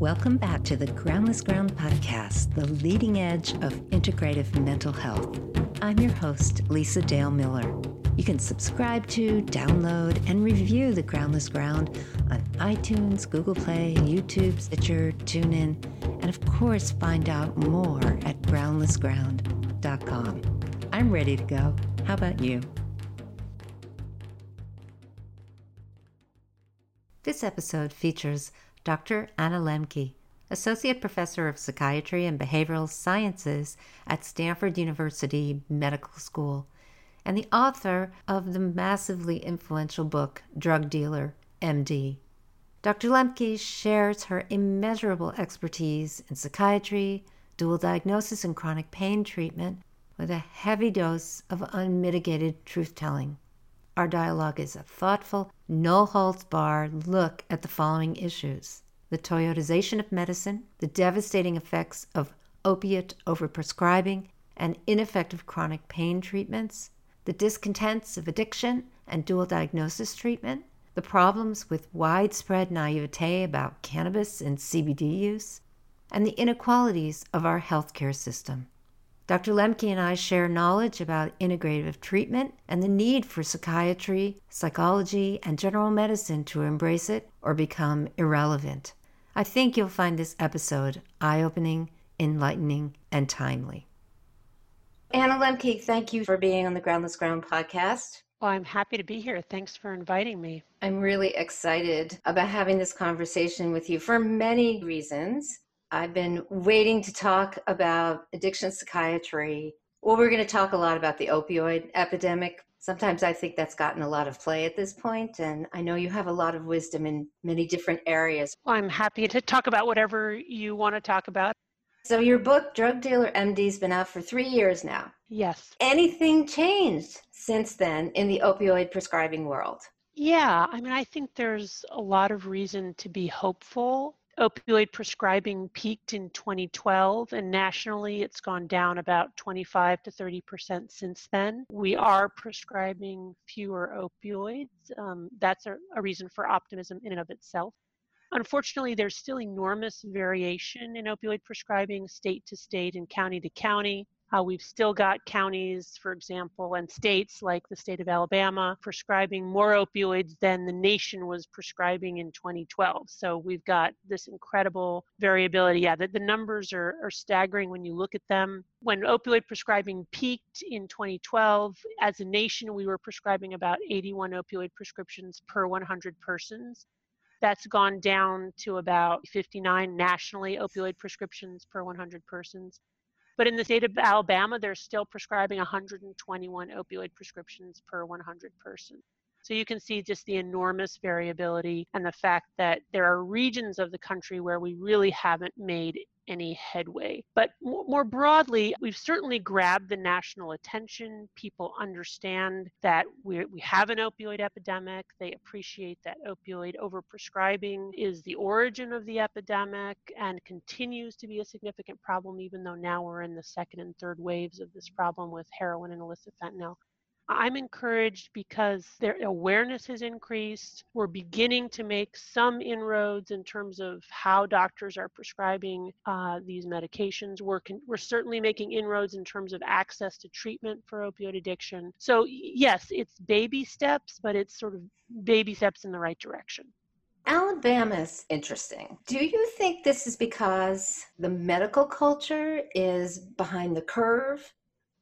Welcome back to the Groundless Ground podcast, the leading edge of integrative mental health. I'm your host, Lisa Dale Miller. You can subscribe to, download, and review the Groundless Ground on iTunes, Google Play, YouTube, Stitcher, TuneIn, and of course, find out more at groundlessground.com. I'm ready to go. How about you? This episode features Dr. Anna Lembke, Associate Professor of Psychiatry and Behavioral Sciences at Stanford University Medical School, and the author of the massively influential book Drug Dealer, MD. Dr. Lembke shares her immeasurable expertise in psychiatry, dual diagnosis, and chronic pain treatment with a heavy dose of unmitigated truth telling. Our dialogue is a thoughtful, no holds barred look at the following issues the toyotization of medicine, the devastating effects of opiate overprescribing and ineffective chronic pain treatments, the discontents of addiction and dual diagnosis treatment, the problems with widespread naivete about cannabis and CBD use, and the inequalities of our healthcare system. Dr. Lembke and I share knowledge about integrative treatment and the need for psychiatry, psychology, and general medicine to embrace it or become irrelevant. I think you'll find this episode eye opening, enlightening, and timely. Anna Lembke, thank you for being on the Groundless Ground podcast. Well, I'm happy to be here. Thanks for inviting me. I'm really excited about having this conversation with you for many reasons. I've been waiting to talk about addiction psychiatry. Well, we're going to talk a lot about the opioid epidemic. Sometimes I think that's gotten a lot of play at this point, and I know you have a lot of wisdom in many different areas. Well, I'm happy to talk about whatever you want to talk about. So, your book, Drug Dealer MD, has been out for three years now. Yes. Anything changed since then in the opioid prescribing world? Yeah, I mean, I think there's a lot of reason to be hopeful opioid prescribing peaked in 2012 and nationally it's gone down about 25 to 30 percent since then. We are prescribing fewer opioids. Um, that's a, a reason for optimism in and of itself. Unfortunately, there's still enormous variation in opioid prescribing state to state and county to county. Uh, we've still got counties, for example, and states like the state of Alabama prescribing more opioids than the nation was prescribing in 2012. So we've got this incredible variability. Yeah, the, the numbers are, are staggering when you look at them. When opioid prescribing peaked in 2012, as a nation, we were prescribing about 81 opioid prescriptions per 100 persons. That's gone down to about 59 nationally opioid prescriptions per 100 persons. But in the state of Alabama, they're still prescribing 121 opioid prescriptions per 100 persons. So you can see just the enormous variability and the fact that there are regions of the country where we really haven't made any headway. But more broadly, we've certainly grabbed the national attention. People understand that we, have an opioid epidemic. They appreciate that opioid overprescribing is the origin of the epidemic and continues to be a significant problem, even though now we're in the second and third waves of this problem with heroin and illicit fentanyl. I'm encouraged because their awareness has increased. We're beginning to make some inroads in terms of how doctors are prescribing uh, these medications. We're, con- we're certainly making inroads in terms of access to treatment for opioid addiction. So, yes, it's baby steps, but it's sort of baby steps in the right direction. Alabama's interesting. Do you think this is because the medical culture is behind the curve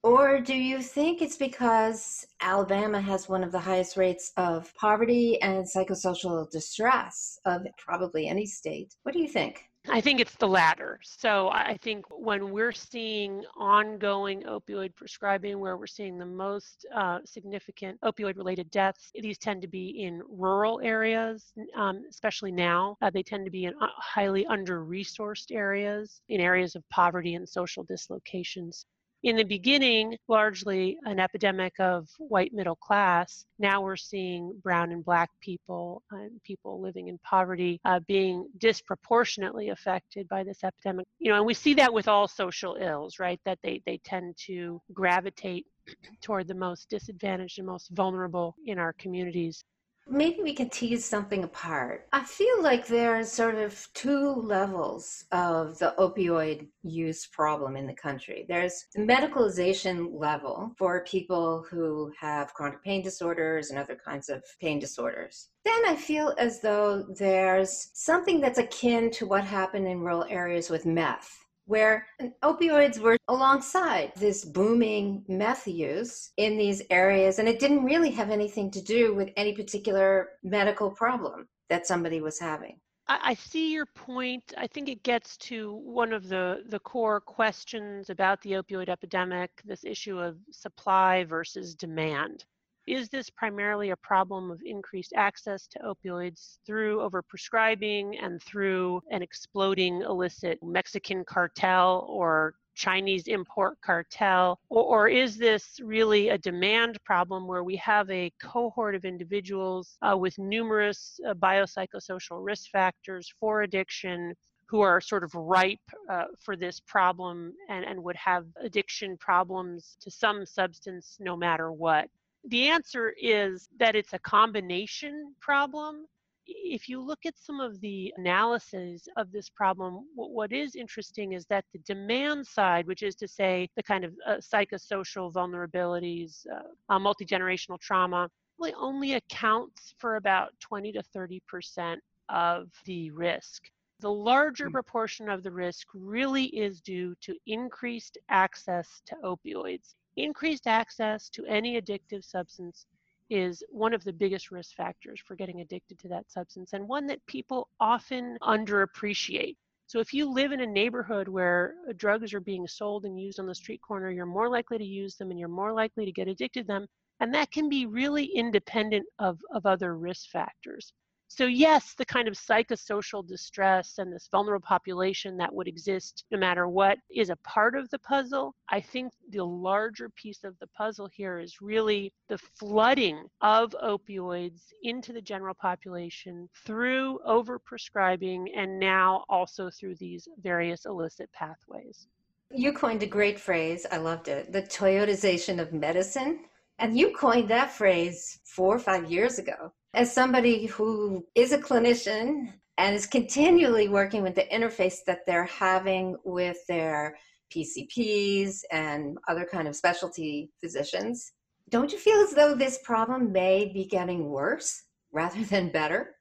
or do you think it's because Alabama has one of the highest rates of poverty and psychosocial distress of probably any state? What do you think? I think it's the latter. So I think when we're seeing ongoing opioid prescribing, where we're seeing the most uh, significant opioid related deaths, these tend to be in rural areas, um, especially now. Uh, they tend to be in uh, highly under resourced areas, in areas of poverty and social dislocations in the beginning, largely an epidemic of white middle class. Now we're seeing brown and black people and people living in poverty uh, being disproportionately affected by this epidemic. You know, and we see that with all social ills, right? That they, they tend to gravitate toward the most disadvantaged and most vulnerable in our communities. Maybe we can tease something apart. I feel like there's sort of two levels of the opioid use problem in the country. There's the medicalization level for people who have chronic pain disorders and other kinds of pain disorders. Then I feel as though there's something that's akin to what happened in rural areas with meth where opioids were alongside this booming meth use in these areas. And it didn't really have anything to do with any particular medical problem that somebody was having. I see your point. I think it gets to one of the, the core questions about the opioid epidemic this issue of supply versus demand. Is this primarily a problem of increased access to opioids through overprescribing and through an exploding illicit Mexican cartel or Chinese import cartel? Or, or, is this really a demand problem where we have a cohort of individuals uh, with numerous uh, biopsychosocial risk factors for addiction? Who are sort of ripe uh, for this problem and, and would have addiction problems to some substance no matter what. The answer is that it's a combination problem. If you look at some of the analyses of this problem, what is interesting is that the demand side, which is to say the kind of uh, psychosocial vulnerabilities, uh, uh, multi generational trauma, really only accounts for about 20 to 30 percent of the risk. The larger hmm. proportion of the risk really is due to increased access to opioids. Increased access to any addictive substance is one of the biggest risk factors for getting addicted to that substance and one that people often underappreciate. So if you live in a neighborhood where uh, drugs are being sold and used on the street corner, you're more likely to use them and you're more likely to get addicted to them. And that can be really independent of, of other risk factors. So, yes, the kind of psychosocial distress and this vulnerable population that would exist no matter what is a part of the puzzle. I think the larger piece of the puzzle here is really the flooding of opioids into the general population through overprescribing and now also through these various illicit pathways. You coined a great phrase. I loved it the Toyotization of medicine. And you coined that phrase four or five years ago. As somebody who is a clinician and is continually working with the interface that they're having with their PCPs and other kind of specialty physicians, don't you feel as though this problem may be getting worse rather than better?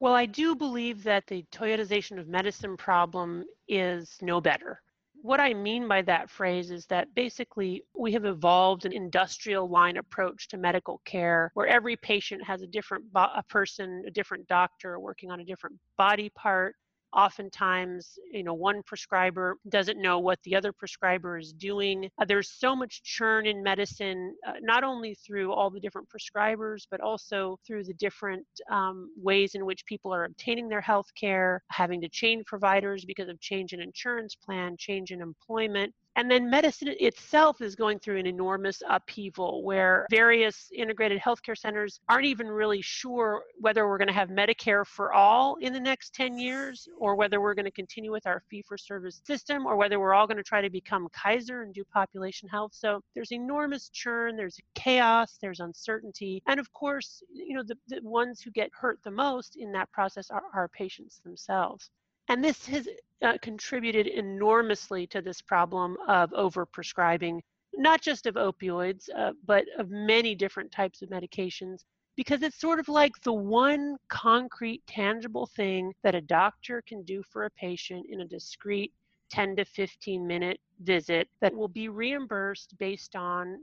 Well, I do believe that the Toyotization of medicine problem is no better. What I mean by that phrase is that basically we have evolved an industrial line approach to medical care where every patient has a different bo- a person, a different doctor working on a different body part oftentimes you know one prescriber doesn't know what the other prescriber is doing. Uh, there's so much churn in medicine uh, not only through all the different prescribers but also through the different um, ways in which people are obtaining their health care having to change providers because of change in insurance plan change in employment and then medicine itself is going through an enormous upheaval where various integrated healthcare centers aren't even really sure whether we're going to have Medicare for all in the next 10 years or whether we're going to continue with our fee for service system or whether we're all going to try to become Kaiser and do population health. So there's enormous churn, there's chaos, there's uncertainty. And of course, you know, the, the ones who get hurt the most in that process are our patients themselves. And this has uh, contributed enormously to this problem of overprescribing, not just of opioids, uh, but of many different types of medications, because it's sort of like the one concrete, tangible thing that a doctor can do for a patient in a discrete 10 to 15 minute visit that will be reimbursed based on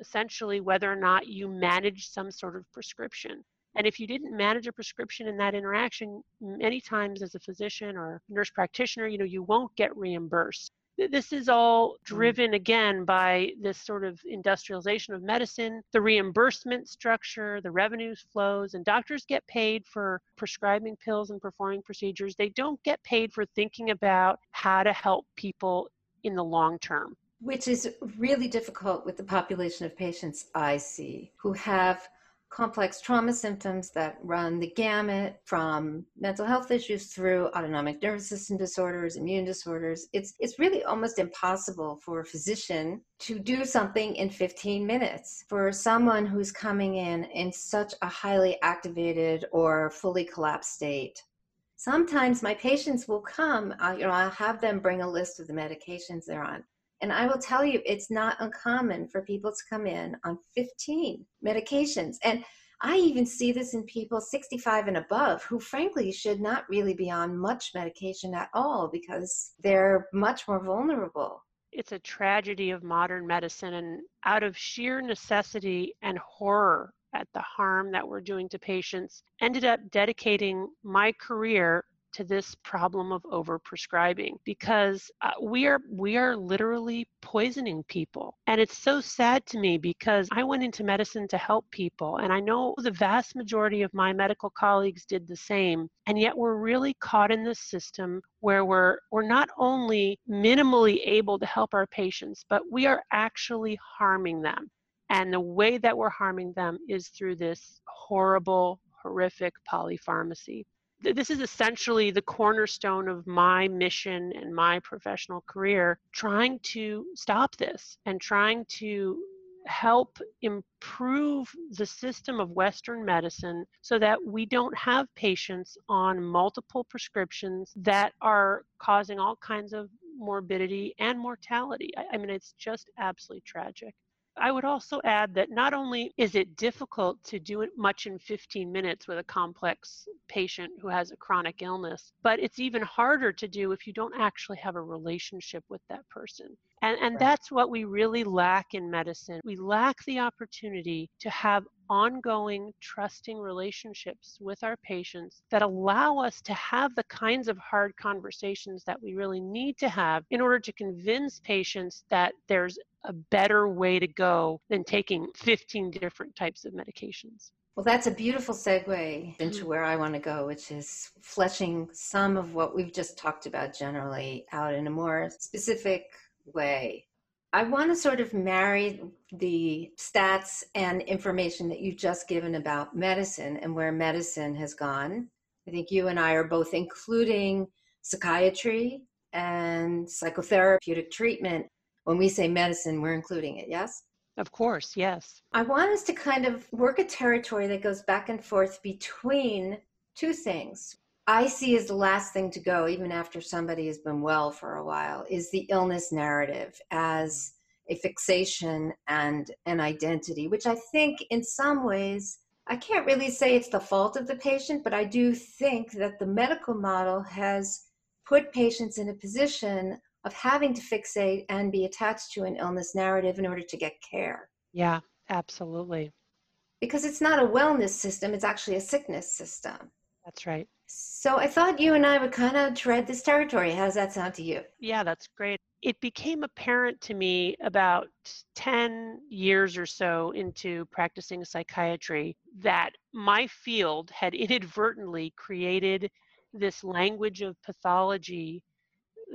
essentially whether or not you manage some sort of prescription. And if you didn't manage a prescription in that interaction, many times as a physician or nurse practitioner, you know, you won't get reimbursed. This is all mm. driven again by this sort of industrialization of medicine, the reimbursement structure, the revenues flows, and doctors get paid for prescribing pills and performing procedures. They don't get paid for thinking about how to help people in the long term. Which is really difficult with the population of patients I see who have complex trauma symptoms that run the gamut from mental health issues through autonomic nervous system disorders, immune disorders. It's it's really almost impossible for a physician to do something in 15 minutes for someone who's coming in in such a highly activated or fully collapsed state. Sometimes my patients will come, uh, you know, I'll have them bring a list of the medications they're on. And I will tell you, it's not uncommon for people to come in on 15 medications. And I even see this in people 65 and above who, frankly, should not really be on much medication at all because they're much more vulnerable. It's a tragedy of modern medicine, and out of sheer necessity and horror at the harm that we're doing to patients, ended up dedicating my career to this problem of overprescribing because uh, we are we are literally poisoning people. And it's so sad to me because I went into medicine to help people and I know the vast majority of my medical colleagues did the same and yet we're really caught in this system where we're we're not only minimally able to help our patients but we are actually harming them. And the way that we're harming them is through this horrible horrific polypharmacy this is essentially the cornerstone of my mission and my professional career trying to stop this and trying to help improve the system of Western medicine so that we don't have patients on multiple prescriptions that are causing all kinds of morbidity and mortality. I, I mean, it's just absolutely tragic. I would also add that not only is it difficult to do it much in 15 minutes with a complex patient who has a chronic illness, but it's even harder to do if you don't actually have a relationship with that person. And, and right. that's what we really lack in medicine. We lack the opportunity to have ongoing, trusting relationships with our patients that allow us to have the kinds of hard conversations that we really need to have in order to convince patients that there's a better way to go than taking 15 different types of medications. Well, that's a beautiful segue into mm-hmm. where I want to go, which is fleshing some of what we've just talked about generally out in a more specific way. I want to sort of marry the stats and information that you've just given about medicine and where medicine has gone. I think you and I are both including psychiatry and psychotherapeutic treatment. When we say medicine, we're including it, yes? Of course, yes. I want us to kind of work a territory that goes back and forth between two things. I see as the last thing to go, even after somebody has been well for a while, is the illness narrative as a fixation and an identity, which I think in some ways, I can't really say it's the fault of the patient, but I do think that the medical model has put patients in a position of having to fixate and be attached to an illness narrative in order to get care. Yeah, absolutely. Because it's not a wellness system, it's actually a sickness system. That's right. So I thought you and I would kind of tread this territory. How does that sound to you? Yeah, that's great. It became apparent to me about 10 years or so into practicing psychiatry that my field had inadvertently created this language of pathology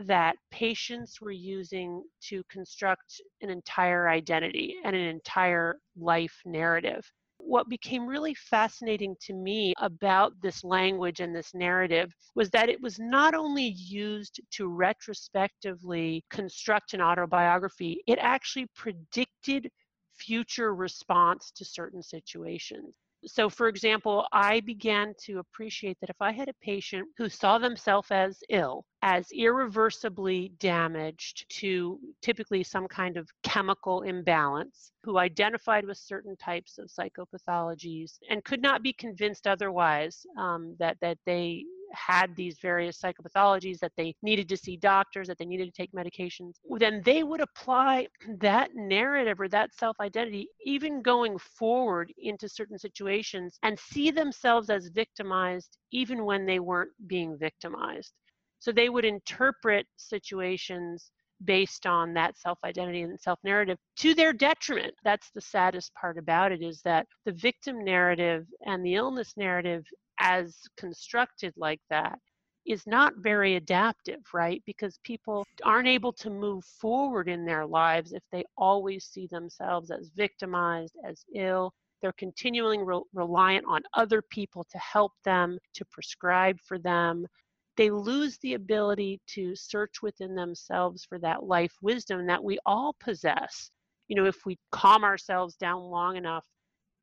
that patients were using to construct an entire identity and an entire life narrative what became really fascinating to me about this language and this narrative was that it was not only used to retrospectively construct an autobiography, it actually predicted future response to certain situations. So, for example, I began to appreciate that if I had a patient who saw themselves as ill, as irreversibly damaged to typically some kind of chemical imbalance, who identified with certain types of psychopathologies and could not be convinced otherwise um, that, that they had these various psychopathologies, that they needed to see doctors, that they needed to take medications, then they would apply that narrative or that self identity, even going forward into certain situations, and see themselves as victimized even when they weren't being victimized. So they would interpret situations based on that self identity and self narrative to their detriment. That's the saddest part about it is that the victim narrative and the illness narrative, as constructed like that, is not very adaptive, right? Because people aren't able to move forward in their lives if they always see themselves as victimized, as ill, they're continually re- reliant on other people to help them, to prescribe for them. They lose the ability to search within themselves for that life wisdom that we all possess. You know, if we calm ourselves down long enough.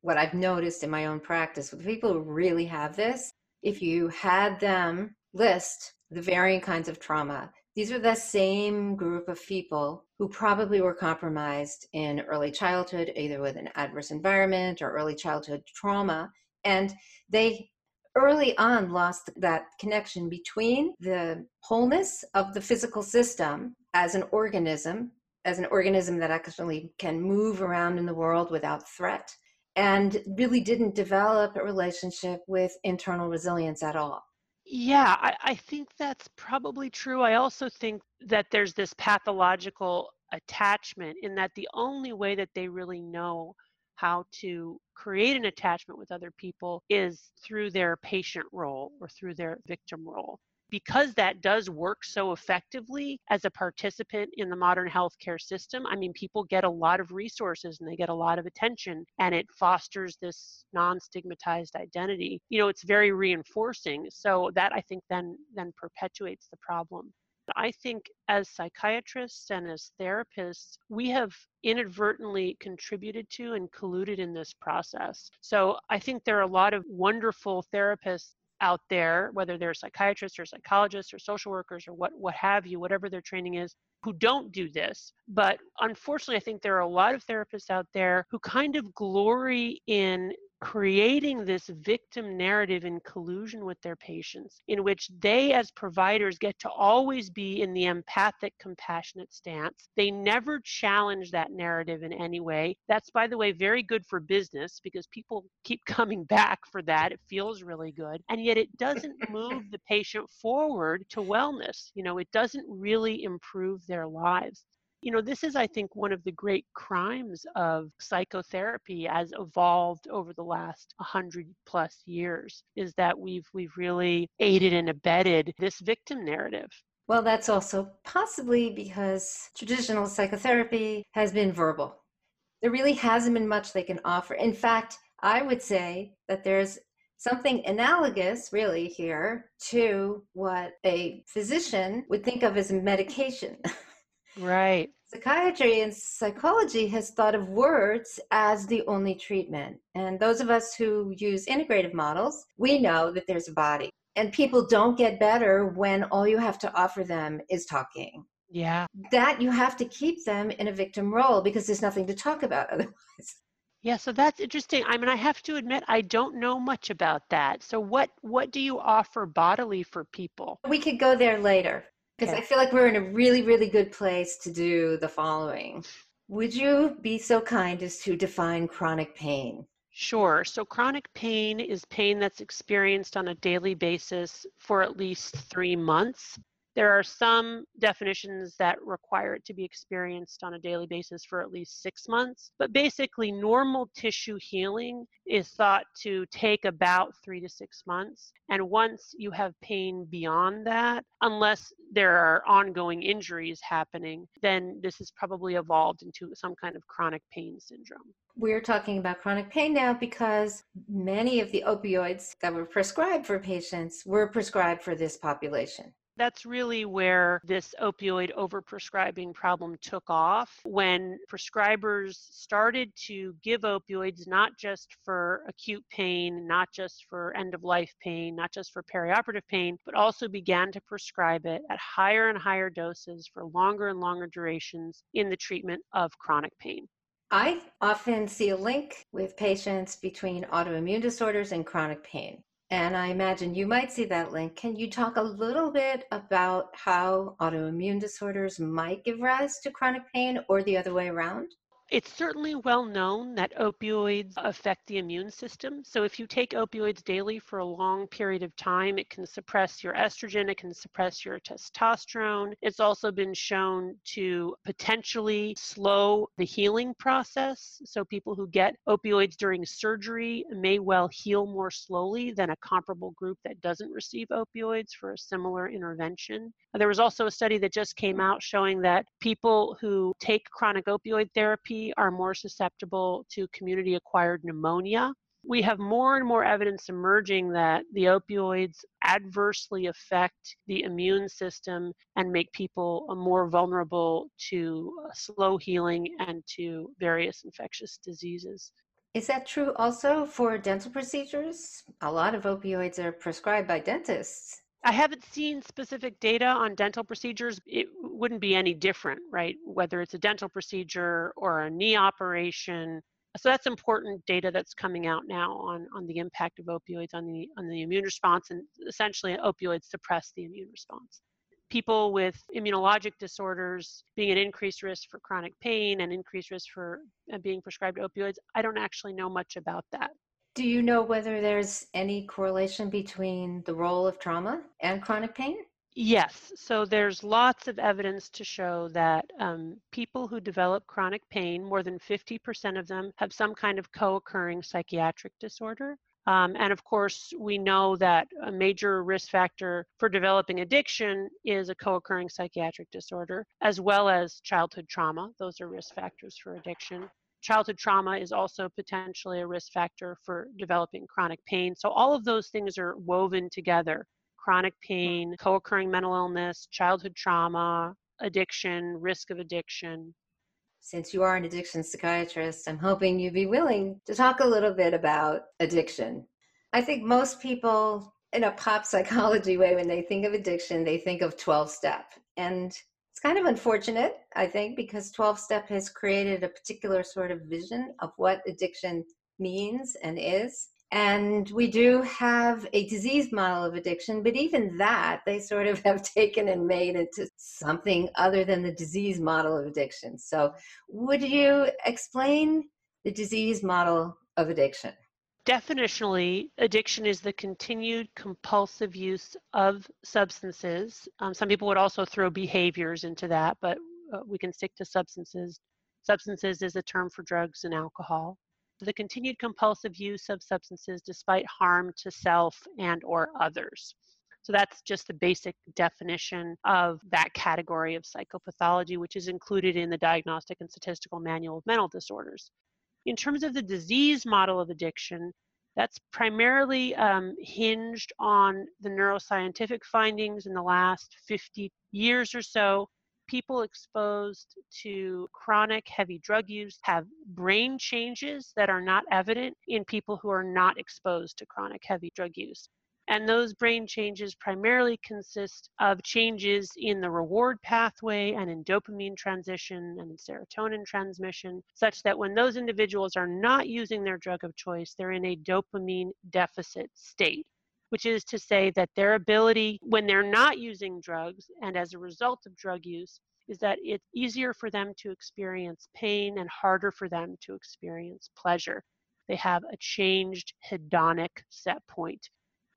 What I've noticed in my own practice with people who really have this, if you had them list the varying kinds of trauma these are the same group of people who probably were compromised in early childhood, either with an adverse environment or early childhood trauma. And they early on lost that connection between the wholeness of the physical system as an organism, as an organism that actually can move around in the world without threat, and really didn't develop a relationship with internal resilience at all. Yeah, I, I think that's probably true. I also think that there's this pathological attachment in that the only way that they really know how to create an attachment with other people is through their patient role or through their victim role because that does work so effectively as a participant in the modern healthcare system, I mean, people get a lot of resources and they get a lot of attention, and it fosters this non stigmatized identity. You know, it's very reinforcing. So that I think then then perpetuates the problem. I think as psychiatrists and as therapists, we have inadvertently contributed to and colluded in this process. So I think there are a lot of wonderful therapists out there, whether they're psychiatrists or psychologists or social workers or what, what have you, whatever their training is, who don't do this. But unfortunately, I think there are a lot of therapists out there who kind of glory in creating this victim narrative in collusion with their patients, in which they, as providers, get to always be in the empathic, compassionate stance. They never challenge that narrative in any way. That's, by the way, very good for business because people keep coming back for that. It feels really good. And yet it doesn't move the patient forward to wellness. You know, it doesn't really improve their lives you know, this is, I think, one of the great crimes of psychotherapy as evolved over the last 100 plus years is that we've, we've really aided and abetted this victim narrative. Well, that's also possibly because traditional psychotherapy has been verbal. There really hasn't been much they can offer. In fact, I would say that there's something analogous, really, here to what a physician would think of as medication. Right. Psychiatry and psychology has thought of words as the only treatment. And those of us who use integrative models, we know that there's a body. And people don't get better when all you have to offer them is talking. Yeah. That you have to keep them in a victim role because there's nothing to talk about otherwise. Yeah, so that's interesting. I mean, I have to admit I don't know much about that. So what what do you offer bodily for people? We could go there later. Because. I feel like we're in a really, really good place to do the following. Would you be so kind as to define chronic pain? Sure. So, chronic pain is pain that's experienced on a daily basis for at least three months. There are some definitions that require it to be experienced on a daily basis for at least six months. But basically, normal tissue healing is thought to take about three to six months. And once you have pain beyond that, unless there are ongoing injuries happening, then this has probably evolved into some kind of chronic pain syndrome. We're talking about chronic pain now because many of the opioids that were prescribed for patients were prescribed for this population. That's really where this opioid overprescribing problem took off when prescribers started to give opioids not just for acute pain, not just for end of life pain, not just for perioperative pain, but also began to prescribe it at higher and higher doses for longer and longer durations in the treatment of chronic pain. I often see a link with patients between autoimmune disorders and chronic pain. And I imagine you might see that link. Can you talk a little bit about how autoimmune disorders might give rise to chronic pain or the other way around? It's certainly well known that opioids affect the immune system. So, if you take opioids daily for a long period of time, it can suppress your estrogen, it can suppress your testosterone. It's also been shown to potentially slow the healing process. So, people who get opioids during surgery may well heal more slowly than a comparable group that doesn't receive opioids for a similar intervention. There was also a study that just came out showing that people who take chronic opioid therapy 20 are more susceptible to community acquired pneumonia. We have more and more evidence emerging that the opioids adversely affect the immune system and make people uh, more vulnerable to uh, slow healing and to various infectious diseases. Is that true also for dental procedures? A lot of opioids are prescribed by dentists. I haven't seen specific data on dental procedures. It wouldn't be any different, right? Whether it's a dental procedure or a knee operation. So that's important data that's coming out now on, on the impact of opioids on the on the immune response and essentially opioids suppress the immune response people with immunologic disorders being at increased risk for chronic pain and increased risk for uh, being prescribed opioids. I don't actually know much about that. Do you know whether there's any correlation between the role of trauma and chronic pain? Yes. So there's lots of evidence to show that um, people who develop chronic pain, more than 50% of them have some kind of co occurring psychiatric disorder. Um, and of course, we know that a major risk factor for developing addiction is a co occurring psychiatric disorder, as well as childhood trauma. Those are risk factors for addiction. Childhood trauma is also potentially a risk factor for developing chronic pain. So, all of those things are woven together chronic mm. pain, co occurring mental illness, childhood trauma, addiction, risk of addiction since you are an addiction psychiatrist, I'm hoping you'd be willing to talk a little bit about addiction. I think most people, in a pop psychology way, when they think of addiction, they think of 12 step. And it's kind of unfortunate, I think, because 12 step has created a particular sort of vision of what addiction means and is. And we do have a disease model of addiction, but even that they sort of have taken and made into something other than the disease model of addiction. So, would you explain the disease model of addiction? Definitionally, addiction is the continued compulsive use of substances. Um, some people would also throw behaviors into that, but uh, we can stick to substances. Substances is a term for drugs and alcohol the continued compulsive use of substances despite harm to self and or others. So that's just the basic definition of that category of psychopathology, which is included in the Diagnostic and Statistical Manual of Mental Disorders. In terms of the disease model of addiction, that's primarily um, hinged on the neuroscientific findings in the last 50 years or so people exposed to chronic heavy drug use have brain changes that are not evident in people who are not exposed to chronic heavy drug use. And those brain changes primarily consist of changes in the reward pathway and in dopamine transition and in serotonin transmission, such that when those individuals are not using their drug of choice, they're in a dopamine deficit state which is to say that their ability when they're not using drugs and as a result of drug use is that it's easier for them to experience pain and harder for them to experience pleasure. They have a changed hedonic set point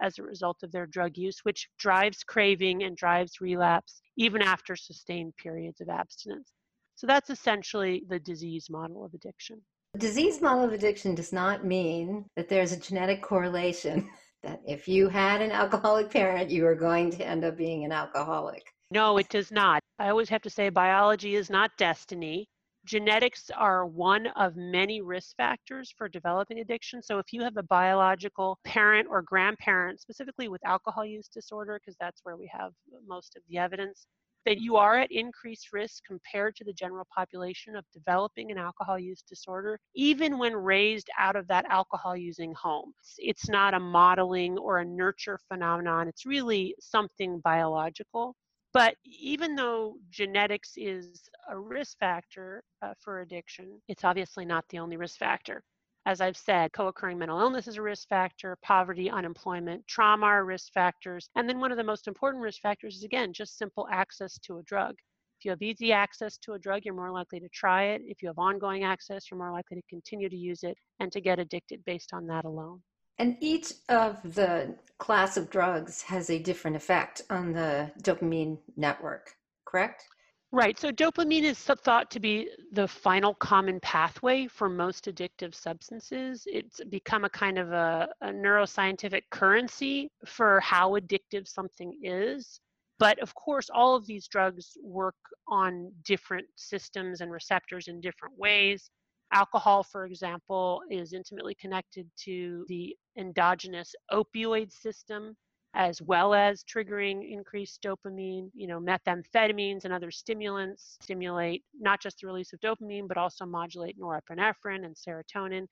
as a result of their drug use, which drives craving and drives relapse even after sustained periods of abstinence. So that's essentially the disease model of addiction. The disease model of addiction does not mean that there's a genetic correlation that if you had an alcoholic parent, you were going to end up being an alcoholic. No, it does not. I always have to say biology is not destiny. Genetics are one of many risk factors for developing addiction. So, if you have a biological parent or grandparent, specifically with alcohol use disorder, because that's where we have most of the evidence, that you are at increased risk compared to the general population of developing an alcohol use disorder, even when raised out of that alcohol using home. It's not a modeling or a nurture phenomenon, it's really something biological. But even though genetics is a risk factor uh, for addiction, it's obviously not the only risk factor. As I've said, co occurring mental illness is a risk factor, poverty, unemployment, trauma are risk factors. And then one of the most important risk factors is, again, just simple access to a drug. If you have easy access to a drug, you're more likely to try it. If you have ongoing access, you're more likely to continue to use it and to get addicted based on that alone. And each of the class of drugs has a different effect on the dopamine network, correct? Right. So dopamine is thought to be the final common pathway for most addictive substances. It's become a kind of a, a neuroscientific currency for how addictive something is. But of course, all of these drugs work on different systems and receptors in different ways. Alcohol, for example, is intimately connected to the endogenous opioid system as well as triggering increased dopamine. You know, methamphetamines and other stimulants stimulate not just the release of dopamine, but also modulate norepinephrine and serotonin.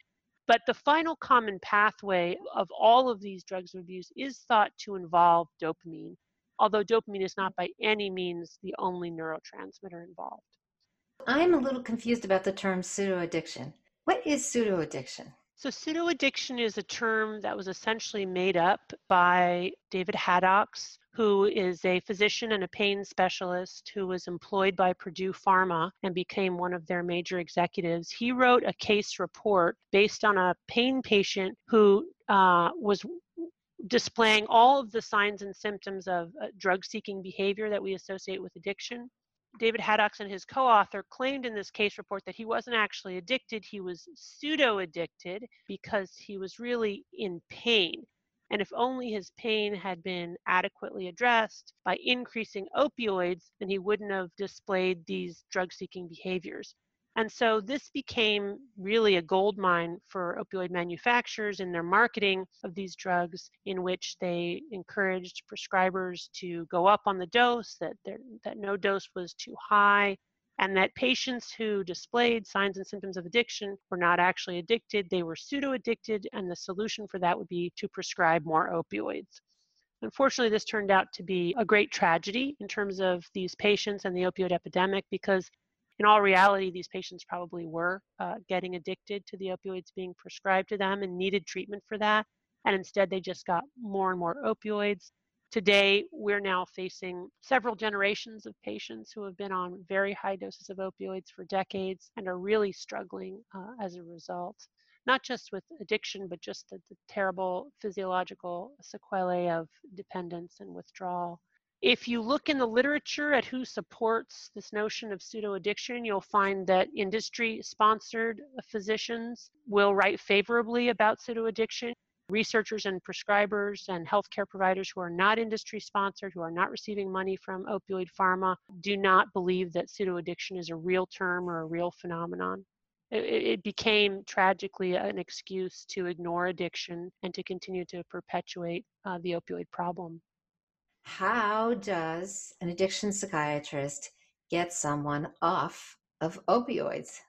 But the final common pathway of all of these drugs of abuse is thought to involve dopamine, although dopamine is not by any means the only neurotransmitter involved. I'm a little confused about the term pseudo addiction. What is pseudo addiction? So, pseudo addiction is a term that was essentially made up by David Haddox, who is a physician and a pain specialist who was employed by Purdue Pharma and became one of their major executives. He wrote a case report based on a pain patient who uh, was displaying all of the signs and symptoms of uh, drug seeking behavior that we associate with addiction. David Haddox and his co author claimed in this case report that he wasn't actually addicted, he was pseudo addicted because he was really in pain. And if only his pain had been adequately addressed by increasing opioids, then he wouldn't have displayed these drug seeking behaviors. And so this became really a gold mine for opioid manufacturers in their marketing of these drugs, in which they encouraged prescribers to go up on the dose, that, there, that no dose was too high, and that patients who displayed signs and symptoms of addiction were not actually addicted, they were pseudo addicted, and the solution for that would be to prescribe more opioids. Unfortunately, this turned out to be a great tragedy in terms of these patients and the opioid epidemic because in all reality, these patients probably were uh, getting addicted to the opioids being prescribed to them and needed treatment for that. And instead, they just got more and more opioids. Today, we're now facing several generations of patients who have been on very high doses of opioids for decades and are really struggling uh, as a result, not just with addiction, but just the, the terrible physiological sequelae of dependence and withdrawal. If you look in the literature at who supports this notion of pseudo addiction, you'll find that industry sponsored physicians will write favorably about pseudo addiction. Researchers and prescribers and healthcare providers who are not industry sponsored, who are not receiving money from opioid pharma, do not believe that pseudo addiction is a real term or a real phenomenon. It, it became tragically an excuse to ignore addiction and to continue to perpetuate uh, the opioid problem. How does an addiction psychiatrist get someone off of opioids?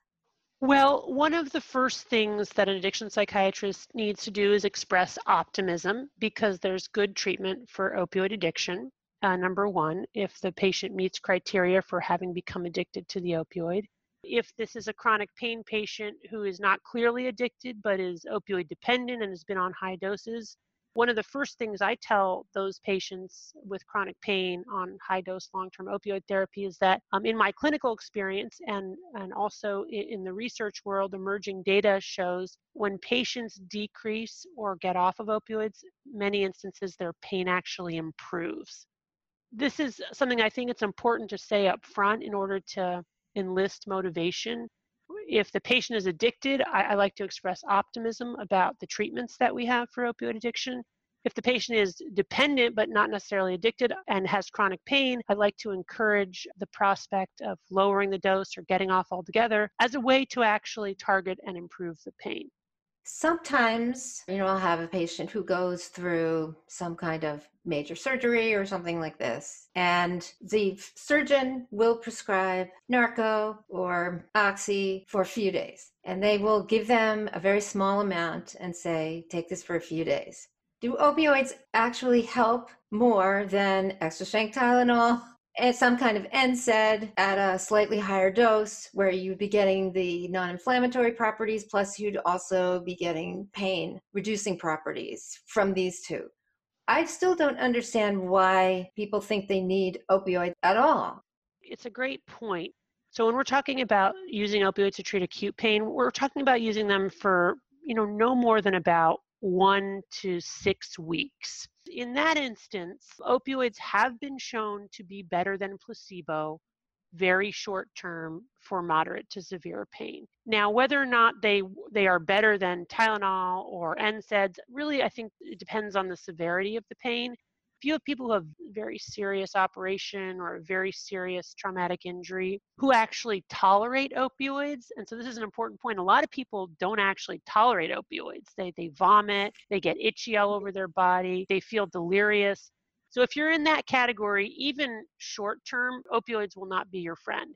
Well, one of the first things that an addiction psychiatrist needs to do is express optimism because there's good treatment for opioid addiction. Uh, number one, if the patient meets criteria for having become addicted to the opioid. If this is a chronic pain patient who is not clearly addicted but is opioid dependent and has been on high doses, one of the first things I tell those patients with chronic pain on high dose long term opioid therapy is that um, in my clinical experience and, and also in, in the research world, emerging data shows when patients decrease or get off of opioids, many instances their pain actually improves. This is something I think it's important to say up front in order to enlist motivation if the patient is addicted, I, I, like to express optimism about the treatments that we have for opioid addiction. If the patient is dependent but not necessarily addicted and has chronic pain, I'd like to encourage the prospect of lowering the dose or getting off altogether as a way to actually target and improve the pain. Sometimes, you know, I'll have a patient who goes through some kind of major surgery or something like this, and the surgeon will prescribe Norco or Oxy for a few days, and they will give them a very small amount and say, take this for a few days. Do opioids actually help more than extra strength Tylenol some kind of NSAID at a slightly higher dose where you'd be getting the non-inflammatory properties plus you'd also be getting pain reducing properties from these two. I still don't understand why people think they need opioids at all. It's a great point. So when we're talking about using opioids to treat acute pain, we're talking about using them for, you know, no more than about 1 to 6 weeks in that instance, opioids have been shown to be better than placebo very short term for moderate to severe pain. Now, whether or not they they are better than Tylenol or NSAIDs, really I think it depends on the severity of the pain. If you have people who have very serious operation or a very serious traumatic injury who actually tolerate opioids, and so this is an important point. A lot of people don't actually tolerate opioids. They they vomit, they get itchy all mm-hmm. over their body, they feel delirious. So if you're in that category, even short term, opioids will not be your friend.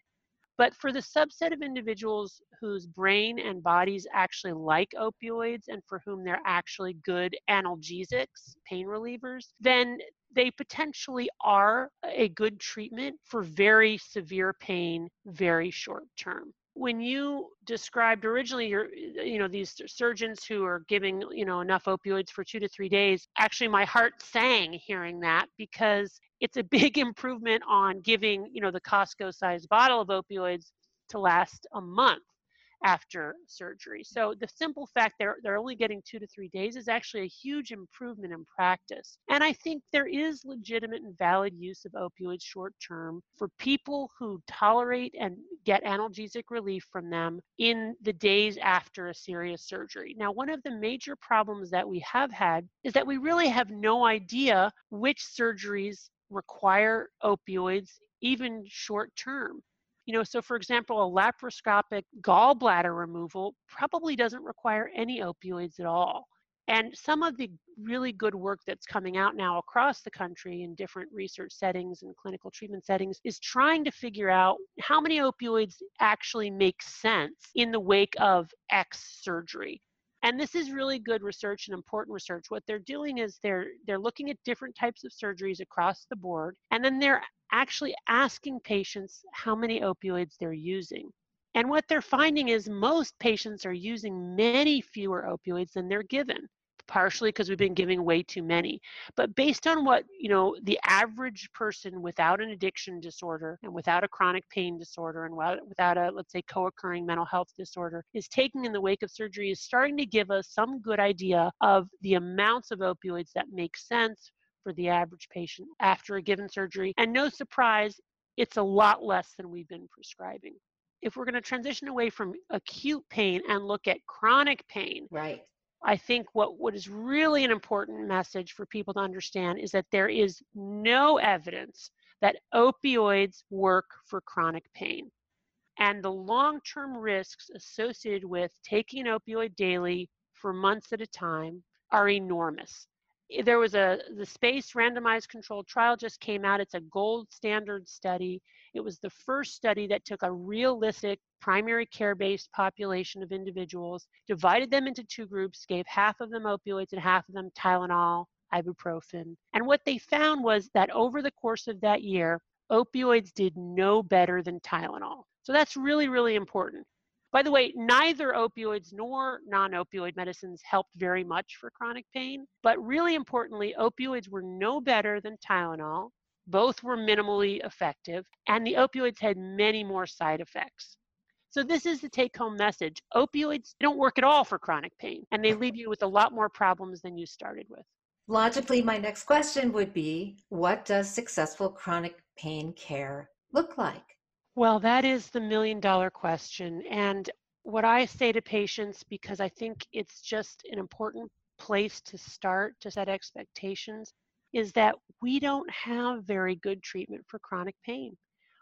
But for the subset of individuals whose brain and bodies actually like opioids and for whom they're actually good analgesics, pain relievers, then they potentially are a good treatment for very severe pain, very short term when you described originally your eh, you know these surgeons who are giving you know enough opioids for 2 to 3 days actually my heart sang hearing that because it's a big improvement on giving you know the Costco sized bottle of opioids to last a month after surgery. So the simple fact they're they're only getting two to three days is actually a huge improvement in practice. And I think there is legitimate and valid use of opioids short term for people who tolerate and get analgesic relief from them in the days after a serious surgery. Now, one of the major problems that we have had is that we really have no idea which surgeries require opioids even short term. You know, so for example, a laparoscopic gallbladder removal probably doesn't require any opioids at all. And some of the really good work that's coming out now across the country in different research settings and clinical treatment settings is trying to figure out how many opioids actually make sense in the wake of X surgery. And this is really good research and important research. What they're doing is they're they're looking at different types of surgeries across the board and then they're actually asking patients how many opioids they're using. And what they're finding is most patients are using many fewer opioids than they're given, partially because we've been giving way too many. But based on what, you know, the average person without an addiction disorder and without a chronic pain disorder and without a, let's say, co-occurring mental health disorder is taking in the wake of surgery is starting to give us some good idea of the amounts of opioids that make sense for the average patient after a given surgery. And no surprise, it's a lot less than we've been prescribing. If we're going to transition away from acute pain and look at chronic pain, right. I think what, what is really an important message for people to understand is that there is no evidence that opioids work for chronic pain. And the long term risks associated with taking an opioid daily for months at a time are enormous there was a the SPACE randomized controlled trial just came out. It's a gold standard study. It was the first study that took a realistic primary care based population of individuals divided them into two groups gave half of them opioids and half of them tylenol ibuprofen. And what they found was that over the course of that year opioids did no better than tylenol. So that's really really important by the way, neither opioids nor non opioid medicines helped very much for chronic pain, but really importantly, opioids were no better than Tylenol. Both were minimally effective, and the opioids had many more side effects. So, this is the take home message opioids don't work at all for chronic pain, and they leave you with a lot more problems than you started with. Logically, my next question would be what does successful chronic pain care look like? Well, that is the million dollar question. And what I say to patients, because I think it's just an important place to start to set expectations, is that we don't have very good treatment for chronic pain.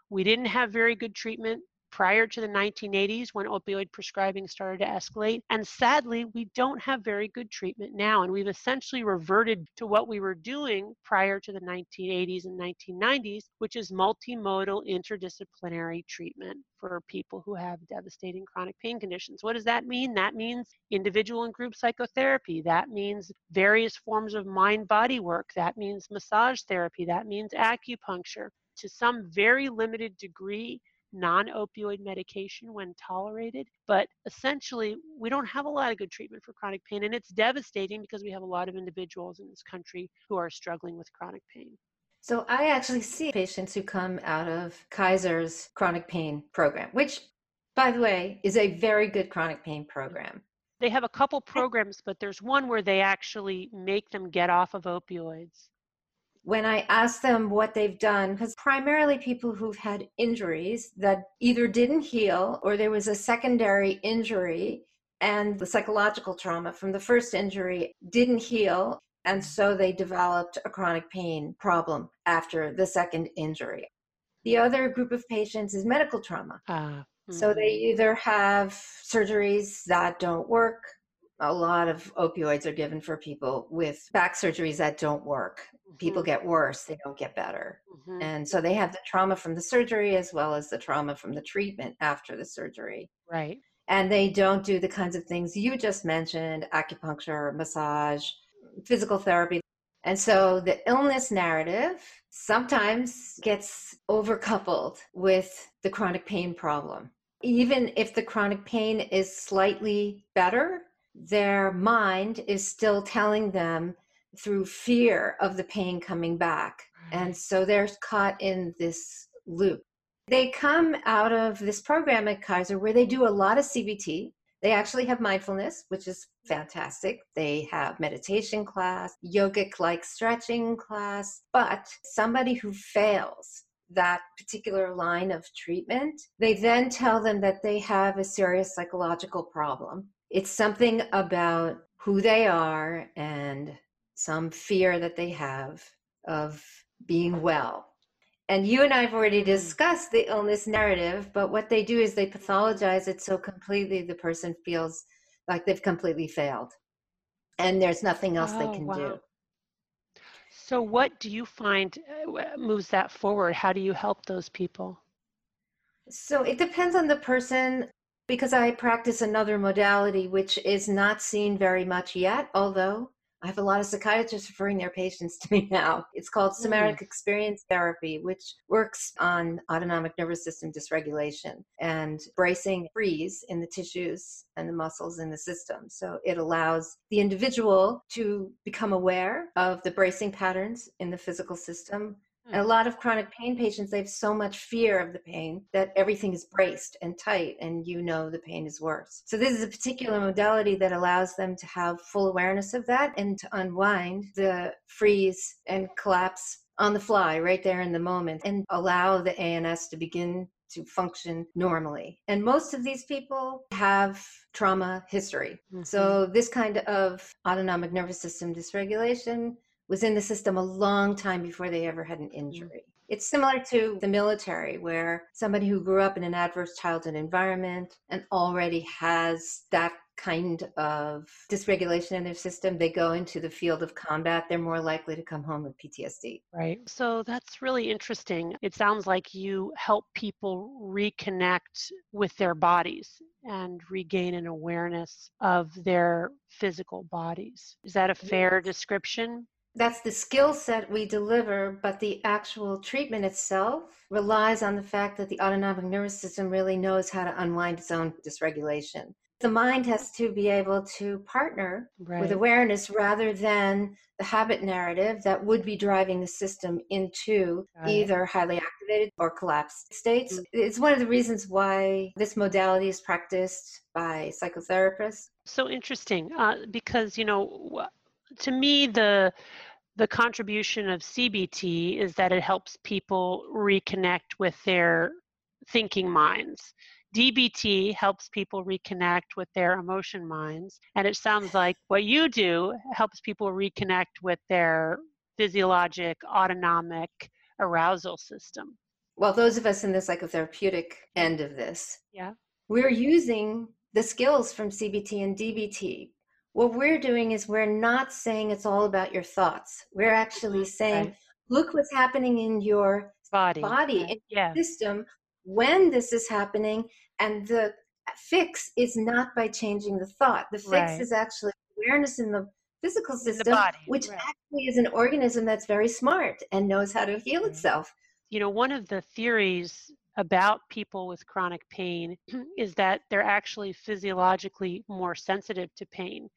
We didn't have very good treatment prior to the 1980s when opioid prescribing started to escalate. And sadly, we don't have very good treatment now. And we've essentially reverted to what we were doing prior to the 1980s and 1990s, which is multimodal interdisciplinary treatment for people who have devastating chronic pain conditions. What does that mean? That means individual and group psychotherapy. That means various forms of mind body work. That means massage therapy. That means acupuncture. To some very limited degree, non opioid medication when tolerated. But essentially, we don't have a lot of good treatment for chronic pain. And it's devastating because we have a lot of individuals in this country who are struggling with chronic pain. So I actually see patients who come out of Kaiser's chronic pain program, which, by the way, is a very good chronic pain program. They have a couple programs, but there's one where they actually make them get off of opioids when I ask them what they've done, because primarily people who've had injuries that either didn't heal or there was a secondary injury and the psychological trauma from the first injury didn't heal. And so they developed a chronic pain problem after the second injury. The other group of patients is medical trauma. Uh, mm-hmm. So they mm-hmm. either have surgeries that don't work. A lot of opioids are given for people with back surgeries that don't work. Mm-hmm. People get worse, they don't get better. Mm-hmm. And so they have the trauma from the surgery as well as the trauma from the treatment after the surgery. Right. And they don't do the kinds of things you just mentioned acupuncture, massage, physical therapy. And so the illness narrative sometimes gets overcoupled with the chronic pain problem. Even if the chronic pain is slightly better, their mind is still telling them through fear of the pain coming back. And so they're caught in this loop. They come out of this program at Kaiser where they do a lot of CBT. They actually have mindfulness, which is fantastic. They have meditation class, yogic like stretching class, but somebody who fails that particular line of treatment, they then tell them that they have a serious psychological problem. It's something about who they are and some fear that they have of being well. And you and I have already mm. discussed the illness narrative, but what they do is they pathologize it so completely the person feels like they've completely failed and there's nothing else oh, they can wow. do. So, what do you find uh, moves that forward? How do you help those people? So, it depends on the person because I practice another modality which is not seen very much yet, although I have a lot of psychiatrists referring their patients to me now. It's called hmm. somatic mm. experience therapy, which works on autonomic nervous system dysregulation and bracing freeze in the tissues and the muscles in the system. So it allows the individual to become aware of the bracing patterns in the physical system a hmm. lot of chronic pain patients, they have so much fear of the pain that everything is braced and tight, and you know the pain is worse. So, this is a particular modality that allows them to have full awareness of that and to unwind the freeze and collapse on the fly right there in the moment and allow the ANS to begin to function normally. And most of these people have trauma history. Mm-hmm. So, this kind of autonomic nervous system dysregulation was in the system a long time before they ever had an mm. injury. It's similar to the military, where somebody who grew up in an adverse childhood environment and already has that kind of dysregulation in their system, they go into the field of combat, they're more likely to come home with PTSD. Right. So that's really interesting. It sounds like you help people reconnect with their bodies and regain an awareness of their physical bodies. Is that a fair description? That's the skill set we deliver, but the actual treatment itself relies on the fact that the autonomic nervous system really knows how to unwind its own dysregulation. The mind has to be able to partner right. with awareness rather than the habit narrative that would be driving the system into Got either it. highly activated or collapsed states. Mm-hmm. It's one of the reasons why this modality is practiced by psychotherapists. So interesting, uh, because you know to me the the contribution of CBT is that it helps people reconnect with their thinking minds. DBT helps people reconnect with their emotion minds. And it sounds like what you do helps people reconnect with their physiologic, autonomic arousal system. Well, those of us in the psychotherapeutic end of this, yeah, we're using the skills from CBT and DBT what we're doing is we're not saying it's all about your thoughts. We're actually mm-hmm. saying, right. look what's happening in your body, body, in yeah. system when this is happening. And the fix is not by changing the thought. The fix right. is actually awareness in the physical system, the which actually is an organism that's very smart and knows how to heal mm-hmm. itself. You know, one of the theories about people with chronic pain is that they're actually physiologically more sensitive to pain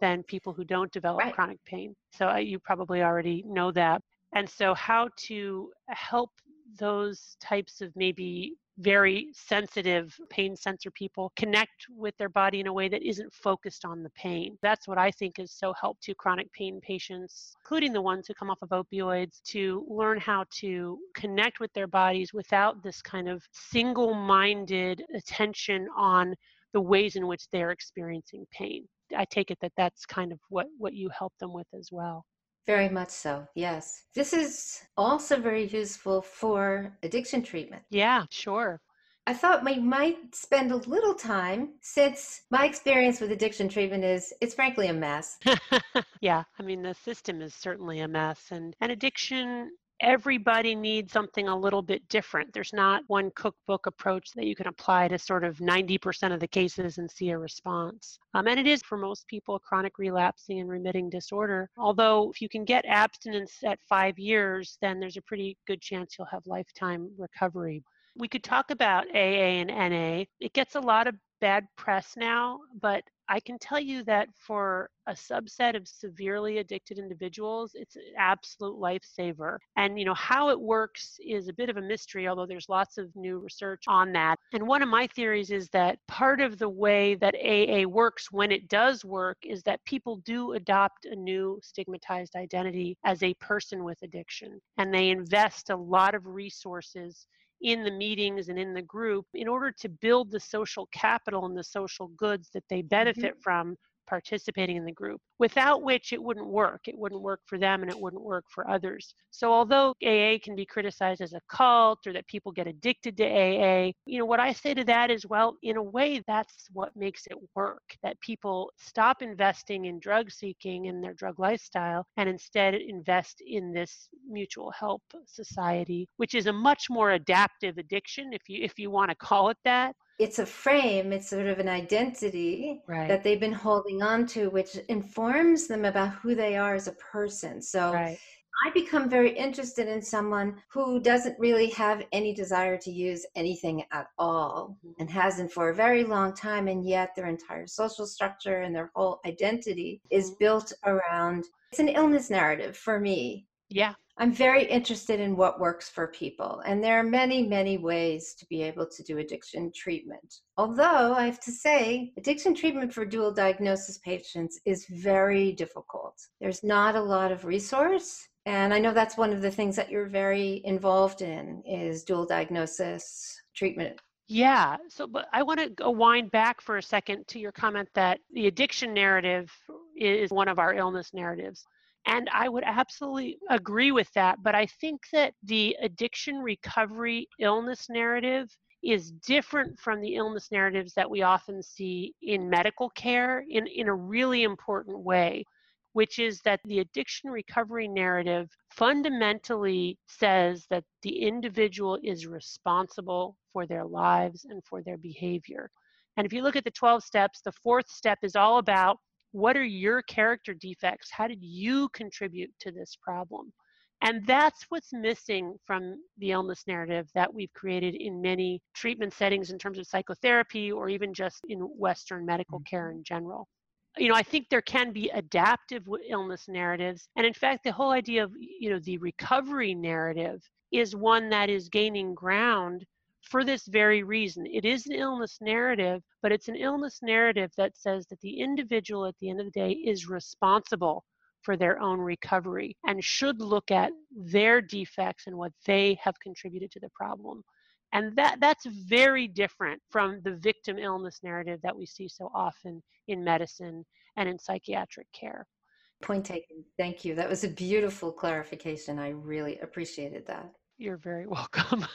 than people who don't develop right. chronic pain. So uh, you probably already know that. And so, how to help those types of maybe very sensitive pain sensor people connect with their body in a way that isn't focused on the pain. That's what I think is so helpful to chronic pain patients, including the ones who come off of opioids, to learn how to connect with their bodies without this kind of single minded attention on the ways in which they're experiencing pain. I take it that that's kind of what, what you help them with as well. Very much so, yes. This is also very useful for addiction treatment. Yeah, sure. I thought we might spend a little time since my experience with addiction treatment is it's frankly a mess. yeah, I mean, the system is certainly a mess. And, and addiction everybody needs something a little bit different. There's not one cookbook approach that you can apply to sort of 90% of the cases and see a response. Um, and it is for most people a chronic relapsing and remitting disorder. Although, if you can get abstinence at five years, then there's a pretty good chance you'll have lifetime recovery. We could talk about AA and NA. It gets a lot of bad press now, but I can tell you that for a subset of severely addicted individuals, it's an absolute lifesaver. And you know how it works is a bit of a mystery, although there's lots of new research on that. And one of my theories is that part of the way that AA works when it does work is that people do adopt a new stigmatized identity as a person with addiction, and they invest a lot of resources in the meetings and in the group in order to build the social capital and the social goods that they mm-hmm. benefit mm-hmm. from participating in the group, without which it wouldn't work. It wouldn't work for them and it wouldn't work for others. So, although AA can be criticized as a cult or that people get addicted to AA, you know, what I say to that is, well, in a way, that's what makes it work. That people stop investing in drug seeking and their drug lifestyle and instead invest in this mutual help society, which is a much more adaptive addiction, if you if you want to call it that it's a frame it's sort of an identity right. that they've been holding on to which informs them about who they are as a person so right. i become very interested in someone who doesn't really have any desire to use anything at all mm-hmm. and hasn't for a very long time and yet their entire social structure and their whole identity mm-hmm. is built around it's an illness narrative for me yeah I'm very interested in what works for people. And there are many, many ways to be able to do addiction treatment. Although I have to say, addiction treatment for dual diagnosis patients is very difficult. There's not a lot of resource. And I know that's one of the things that you're very involved in is dual diagnosis treatment yeah. So, but I want to wind back for a second to your comment that the addiction narrative is one of our illness narratives. And I would absolutely agree with that. But I think that the addiction recovery illness narrative is different from the illness narratives that we often see in medical care in, in a really important way, which is that the addiction recovery narrative fundamentally says that the individual is responsible for their lives and for their behavior. And if you look at the 12 steps, the fourth step is all about what are your character defects? How did you contribute to this problem? And that's what's missing from the illness narrative that we've created in many treatment settings in terms of psychotherapy or even just in Western medical care mm-hmm. in general. You know, I think there can be adaptive illness narratives. And in fact, the whole idea of, you know, the recovery narrative is one that is gaining ground for this very reason. It is an illness narrative, but it's an illness narrative that says that the individual at the end of the day is responsible for their own recovery and should look at their defects and what they have contributed to the problem. And that, that's very different from the victim illness narrative that we see so often in medicine and in psychiatric care. Point taken. Thank you. That was a beautiful clarification. I really appreciated that. You're very welcome.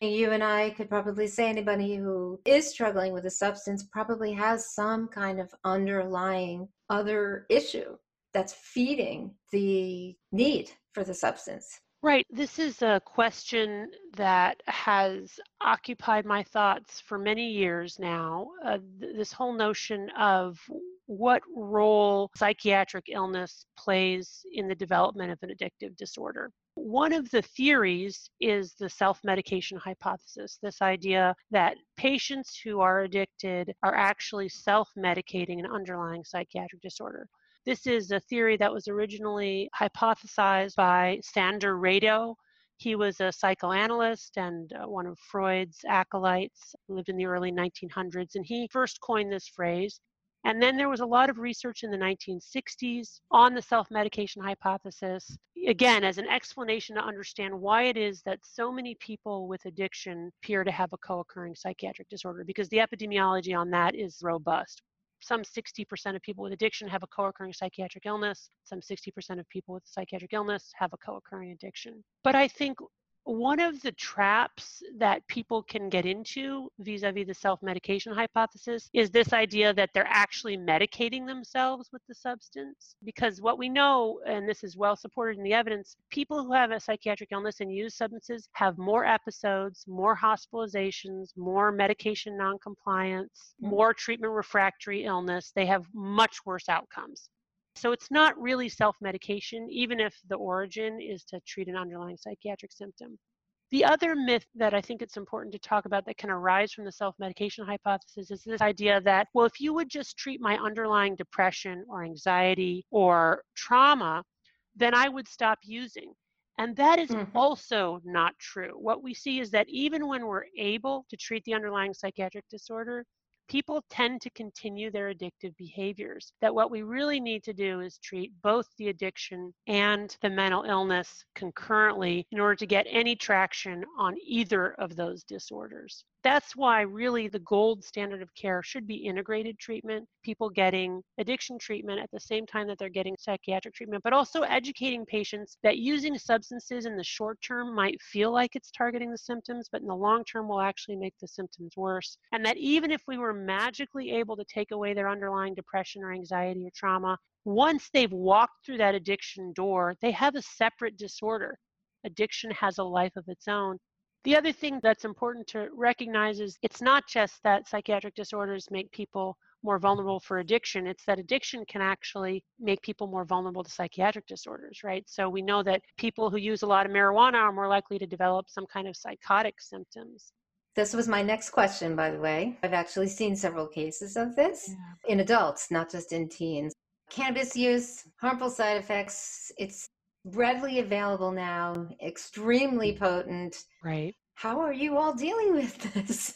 You and I could probably say anybody who is struggling with a substance probably has some kind of underlying other issue that's feeding the need for the substance. Right. This is a question that has occupied my thoughts for many years now. Uh, th- this whole notion of what role psychiatric illness plays in the development of an addictive disorder. One of the theories is the self medication hypothesis this idea that patients who are addicted are actually self medicating an underlying psychiatric disorder. This is a theory that was originally hypothesized by Sandor Rado. He was a psychoanalyst and uh, one of Freud's acolytes, lived in the early 1900s, and he first coined this phrase. And then there was a lot of research in the 1960s on the self medication hypothesis, again, as an explanation to understand why it is that so many people with addiction appear to have a co occurring psychiatric disorder, because the epidemiology on that is robust. some 60% of people with addiction have a co occurring psychiatric illness. Some 60% of people with psychiatric illness have a co occurring addiction. But I think one of the traps that people can get into vis-a-vis the self-medication hypothesis is this idea that they're actually medicating themselves with the substance. Because what we know and this is well supported in the evidence people who have a psychiatric illness and use substances have more episodes more hospitalizations more medication noncompliance mm. more treatment refractory illness. They have much worse outcomes so it's not really self medication, even if the origin is to treat an underlying psychiatric symptom. The other myth that I think it's important to talk about that can arise from the self medication hypothesis is this idea that, well, if you would just treat my underlying depression or anxiety or trauma, then I would stop using. And that is mm-hmm. also not true. What we see is that even when we're able to treat the underlying psychiatric disorder, people tend to continue their addictive behaviors. That what we really need to do is treat both the addiction and the mental illness concurrently in order to get any traction on either of those disorders that's why really the gold standard of care should be integrated treatment, people getting addiction treatment at the same time that they're getting psychiatric treatment, but also educating patients that using substances in the short term might feel like it's targeting the symptoms, but in the long term will actually make the symptoms worse. And that even if we were magically able to take away their underlying depression or anxiety or trauma, once they've walked through that addiction door, they have a separate disorder. Addiction has a life of its own the other thing that's important to recognize is it's not just that psychiatric disorders make people more vulnerable for addiction, it's that addiction can actually make people more vulnerable to psychiatric disorders, right? So we know that people who use a lot of marijuana are more likely to develop some kind of psychotic symptoms. This was my next question, by the way. I've actually seen several cases of this yeah. in adults, not just in teens. Cannabis use, harmful side effects, it's readily available now, extremely mm. potent. Right. How are you all dealing with this?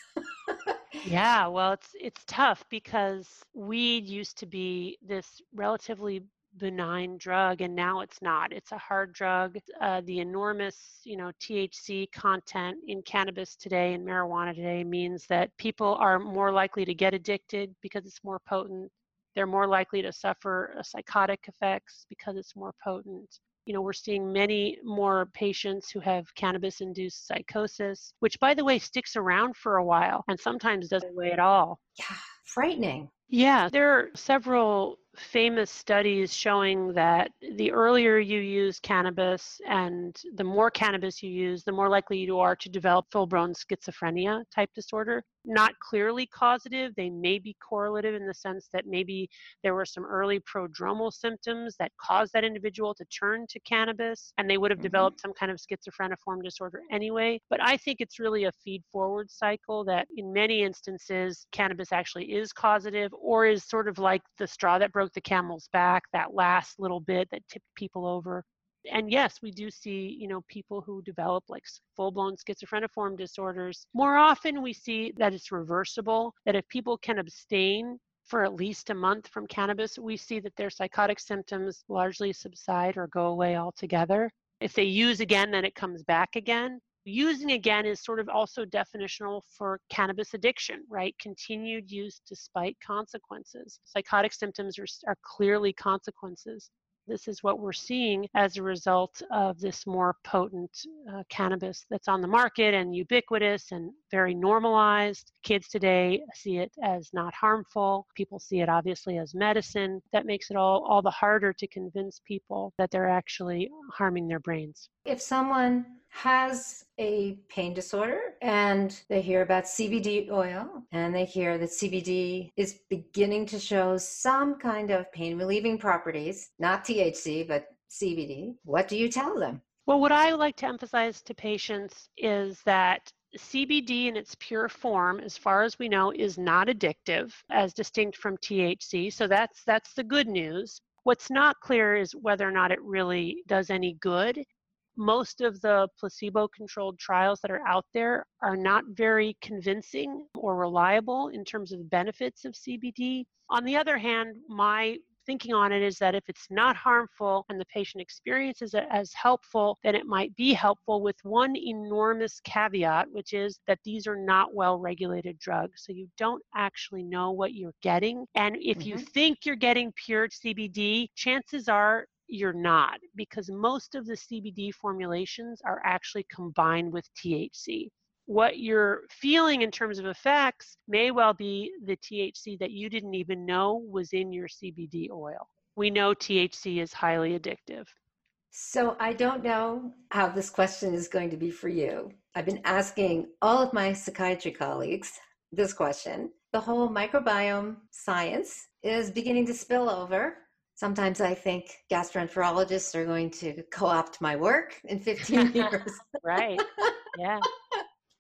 yeah, well, it's it's tough because weed used to be this relatively benign drug and now it's not it's a hard drug uh, the enormous you know thc content in cannabis today and marijuana today means that people are more likely to get addicted because it's more potent they're more likely to suffer psychotic effects because it's more potent you know, we're seeing many more patients who have cannabis induced psychosis, which, by the way, sticks around for a while and sometimes doesn't go away at all. Yeah, frightening. Yeah, there are several famous studies showing that the earlier you use cannabis and the more cannabis you use, the more likely you are to develop full blown schizophrenia type disorder. Not clearly causative, they may be correlative in the sense that maybe there were some early prodromal symptoms that caused that individual to turn to cannabis and they would have mm-hmm. developed some kind of schizophreniform disorder anyway. But I think it's really a feed forward cycle that in many instances, cannabis actually is causative or is sort of like the straw that broke broke the camel's back, that last little bit that tipped people over. And yes, we do see, you know, people who develop like full-blown schizophreniform disorders. More often we see that it's reversible, that if people can abstain for at least a month from cannabis, we see that their psychotic symptoms largely subside or go away altogether. If they use again, then it comes back again using again is sort of also definitional for cannabis addiction, right? Continued use despite consequences. Psychotic symptoms are, are clearly consequences. This is what we're seeing as a result of this more potent uh, cannabis that's on the market and ubiquitous and very normalized. Kids today see it as not harmful. People see it obviously as medicine. That makes it all, all the harder to convince people that they're actually harming their brains. If someone has a pain disorder and they hear about CBD oil and they hear that CBD is beginning to show some kind of pain relieving properties, not THC, but CBD. What do you tell them? Well, what I like to emphasize to patients is that CBD in its pure form, as far as we know, is not addictive as distinct from THC. So that's that's the good news. What's not clear is whether or not it really does any good most of the placebo controlled trials that are out there are not very convincing or reliable in terms of benefits of CBD. On the other hand, my thinking on it is that if it's not harmful and the patient experiences it as helpful, then it might be helpful with one enormous caveat, which is that these are not well regulated drugs. So you don't actually know what you're getting. And if mm-hmm. you think you're getting pure CBD, chances are you're not because most of the CBD formulations are actually combined with THC. What you're feeling in terms of effects may well be the THC that you didn't even know was in your CBD oil. We know THC is highly addictive. So I don't know how this question is going to be for you. I've been asking all of my psychiatry colleagues this question. The whole microbiome science is beginning to spill over Sometimes I think gastroenterologists are going to co opt my work in 15 years. right. Yeah.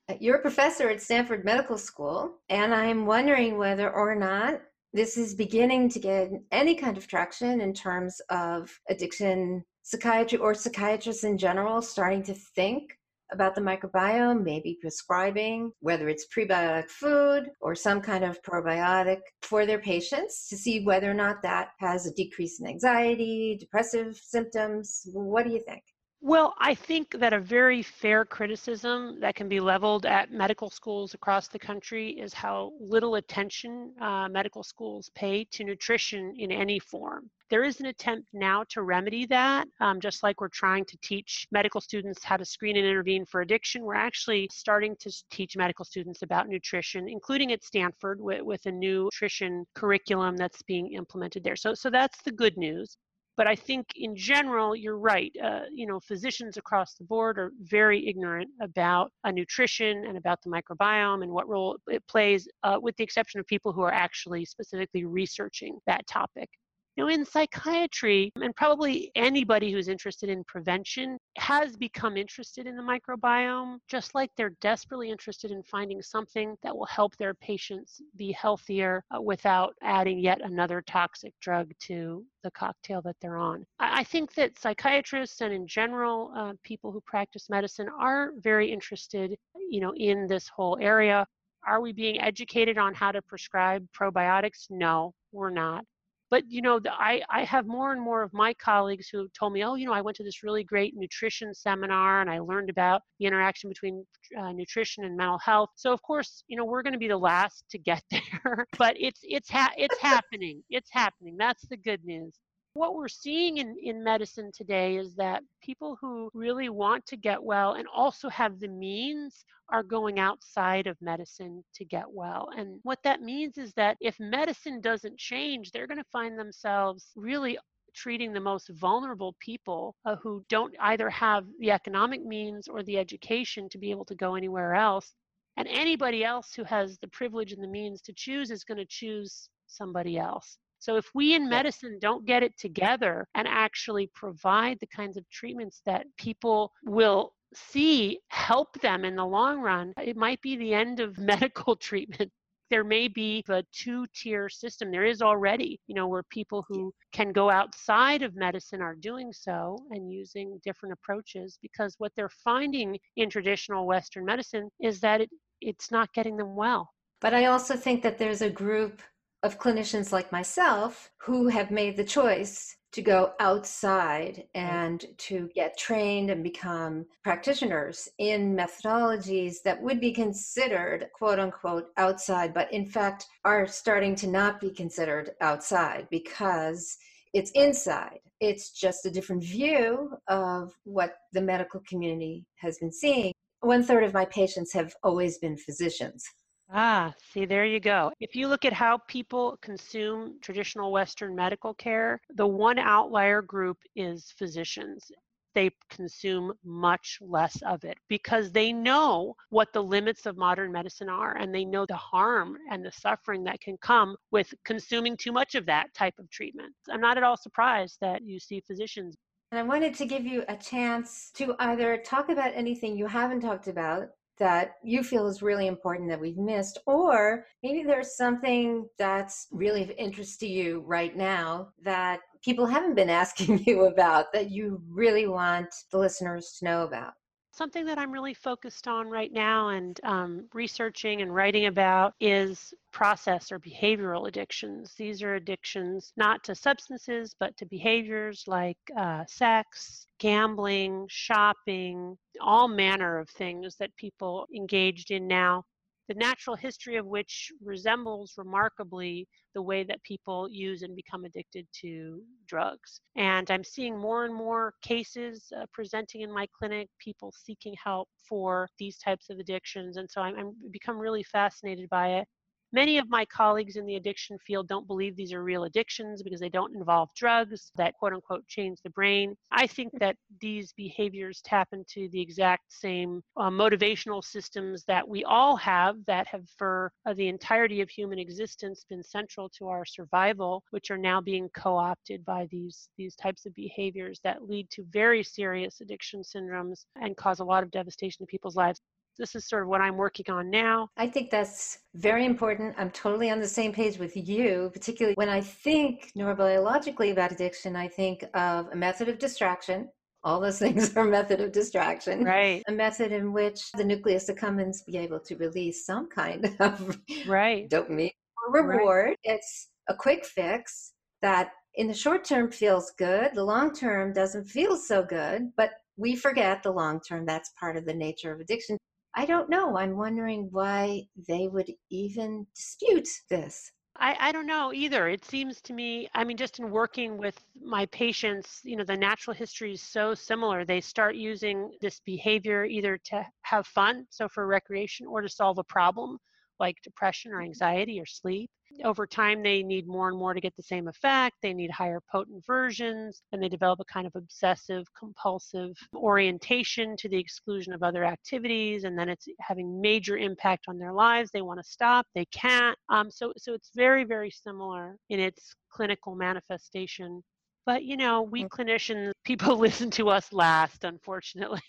Uh, you're a professor at Stanford Medical School, and I'm wondering whether or not this is beginning to get any kind of traction in terms of addiction psychiatry or psychiatrists in general starting to think about the microbiome, maybe prescribing, whether it's prebiotic food or some kind of probiotic for their patients to see whether or not that has a decrease in anxiety, depressive symptoms. What do you think? Well, I think that a very fair criticism that can be leveled at medical schools across the country is how little attention uh, medical schools pay to nutrition in any form. There is an attempt now to remedy that, um, just like we're trying to teach medical students how to screen and intervene for addiction. We're actually starting to teach medical students about nutrition, including at Stanford with, with a new nutrition curriculum that's being implemented there. So, so that's the good news. But I think in general, you're right. Uh, you know, physicians across the board are very ignorant about uh, nutrition and about the microbiome and what role it plays, uh, with the exception of people who are actually specifically researching that topic. You know, in psychiatry, and probably anybody who's interested in prevention has become interested in the microbiome, just like they're desperately interested in finding something that will help their patients be healthier uh, without adding yet another toxic drug to the cocktail that they're on. I, think that psychiatrists and in general uh, people who practice medicine are very interested, you know, in this whole area. Are we being educated on how to prescribe probiotics? No, we're not but you know the, I, I have more and more of my colleagues who told me oh you know i went to this really great nutrition seminar and i learned about the interaction between uh, nutrition and mental health. So of course you know we're going to be the last to get there but it's it's ha- it's happening it's happening that's the good news what we're seeing in, in medicine today is that people who really want to get well and also have the means are going outside of medicine to get well. And what that means is that if medicine doesn't change, they're going to find themselves really treating the most vulnerable people uh, who don't either have the economic means or the education to be able to go anywhere else. And anybody else who has the privilege and the means to choose is going to choose somebody else. So if we in medicine don't get it together and actually provide the kinds of treatments that people will see help them in the long run, it might be the end of medical treatment there may be a two tier system. There is already, you know, where people who can go outside of medicine are doing so and using different approaches because what they're finding in traditional Western medicine is that it, it's not getting them well. But I also think that there's a group of clinicians like myself who have made the choice to go outside and to get trained and become practitioners in methodologies that would be considered quote unquote outside, but in fact are starting to not be considered outside because it's inside. It's just a different view of what the medical community has been seeing. One third of my patients have always been physicians. Ah, see, there you go. If you look at how people consume traditional Western medical care, the one outlier group is physicians. They consume much less of it because they know what the limits of modern medicine are and they know the harm and the suffering that can come with consuming too much of that type of treatment. I'm not at all surprised that you see physicians and I wanted to give you a chance to either talk about anything you haven't talked about that you feel is really important that we've missed, or maybe there's something that's really of interest to you right now that people haven't been asking you about that you really want the listeners to know about. Something that I'm really focused on right now and um, researching and writing about is process or behavioral addictions. These are addictions not to substances, but to behaviors like uh, sex, gambling, shopping, all manner of things that people engaged in now the natural history of which resembles remarkably the way that people use and become addicted to drugs. And I'm seeing more and more cases uh, presenting in my clinic, people seeking help for these types of addictions. And so I'm, I'm become really fascinated by it. Many of my colleagues in the addiction field don't believe these are real addictions because they don't involve drugs that quote unquote change the brain. I think that these behaviors tap into the exact same uh, motivational systems that we all have that have for uh, the entirety of human existence been central to our survival, which are now being co-opted by these these types of behaviors that lead to very serious addiction syndromes and cause a lot of devastation to people's lives this is sort of what I'm working on now. I think that's very important. I'm totally on the same page with you, particularly when I think neurobiologically about addiction, I think of a method of distraction. All those things are a method of distraction. Right. A method in which the nucleus accumbens be able to release some kind of right. dopamine or reward. Right. It's a quick fix that in the short term feels good. The long term doesn't feel so good, but we forget the long term. That's part of the nature of addiction. I don't know. I'm wondering why they would even dispute this. I, I, don't know either. It seems to me, I mean, just in working with my patients, you know, the natural history is so similar. They start using this behavior either to have fun, so for recreation, or to solve a problem like depression or anxiety or sleep. Over time, they need more and more to get the same effect. They need higher potent versions, and they develop a kind of obsessive compulsive orientation to the exclusion of other activities, and then it's having major impact on their lives. They want to stop, they can't. Um, so, so it's very, very similar in its clinical manifestation but you know we mm. clinicians people listen to us last unfortunately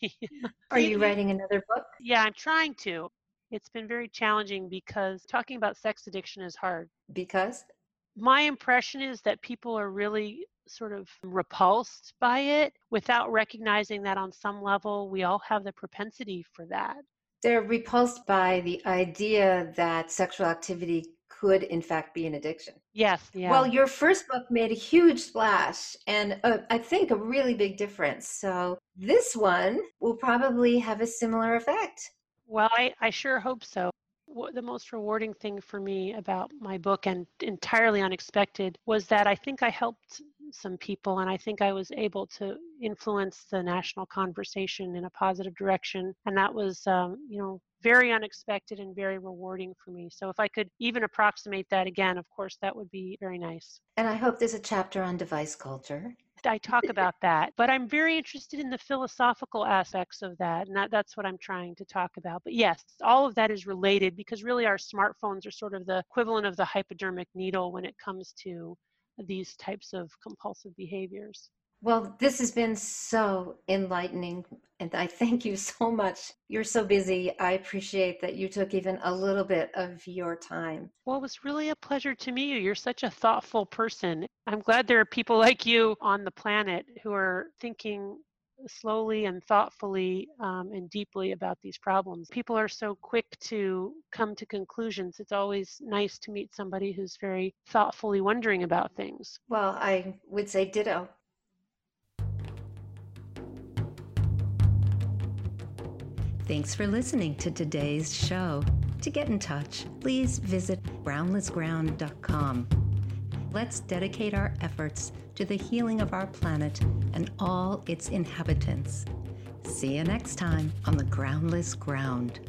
are you writing another book yeah i'm trying to it's been very challenging because talking about sex addiction is hard. Because? My impression is that people are really sort of repulsed by it without recognizing that on some level we all have the propensity for that. They're repulsed by the idea that sexual activity could in fact be an addiction. Yes. Yeah. Well, your first book made a huge splash and uh, I think a really big difference. So this one will probably have a similar effect. Well, I, I sure hope so. The most rewarding thing for me about my book and entirely unexpected was that I think I helped some people and I think I was able to influence the national conversation in a positive direction. And that was, um, you know, very unexpected and very rewarding for me. So if I could even approximate that again, of course, that would be very nice. And I hope there's a chapter on device culture. I talk about that, but I'm very interested in the philosophical aspects of that, and that, that's what I'm trying to talk about. But yes, all of that is related because really our smartphones are sort of the equivalent of the hypodermic needle when it comes to these types of compulsive behaviors. Well, this has been so enlightening, and I thank you so much. You're so busy. I appreciate that you took even a little bit of your time. Well, it was really a pleasure to meet you. You're such a thoughtful person. I'm glad there are people like you on the planet who are thinking slowly and thoughtfully um, and deeply about these problems. People are so quick to come to conclusions. It's always nice to meet somebody who's very thoughtfully wondering about things. Well, I would say ditto. Thanks for listening to today's show. To get in touch, please visit groundlessground.com. Let's dedicate our efforts to the healing of our planet and all its inhabitants. See you next time on the Groundless Ground.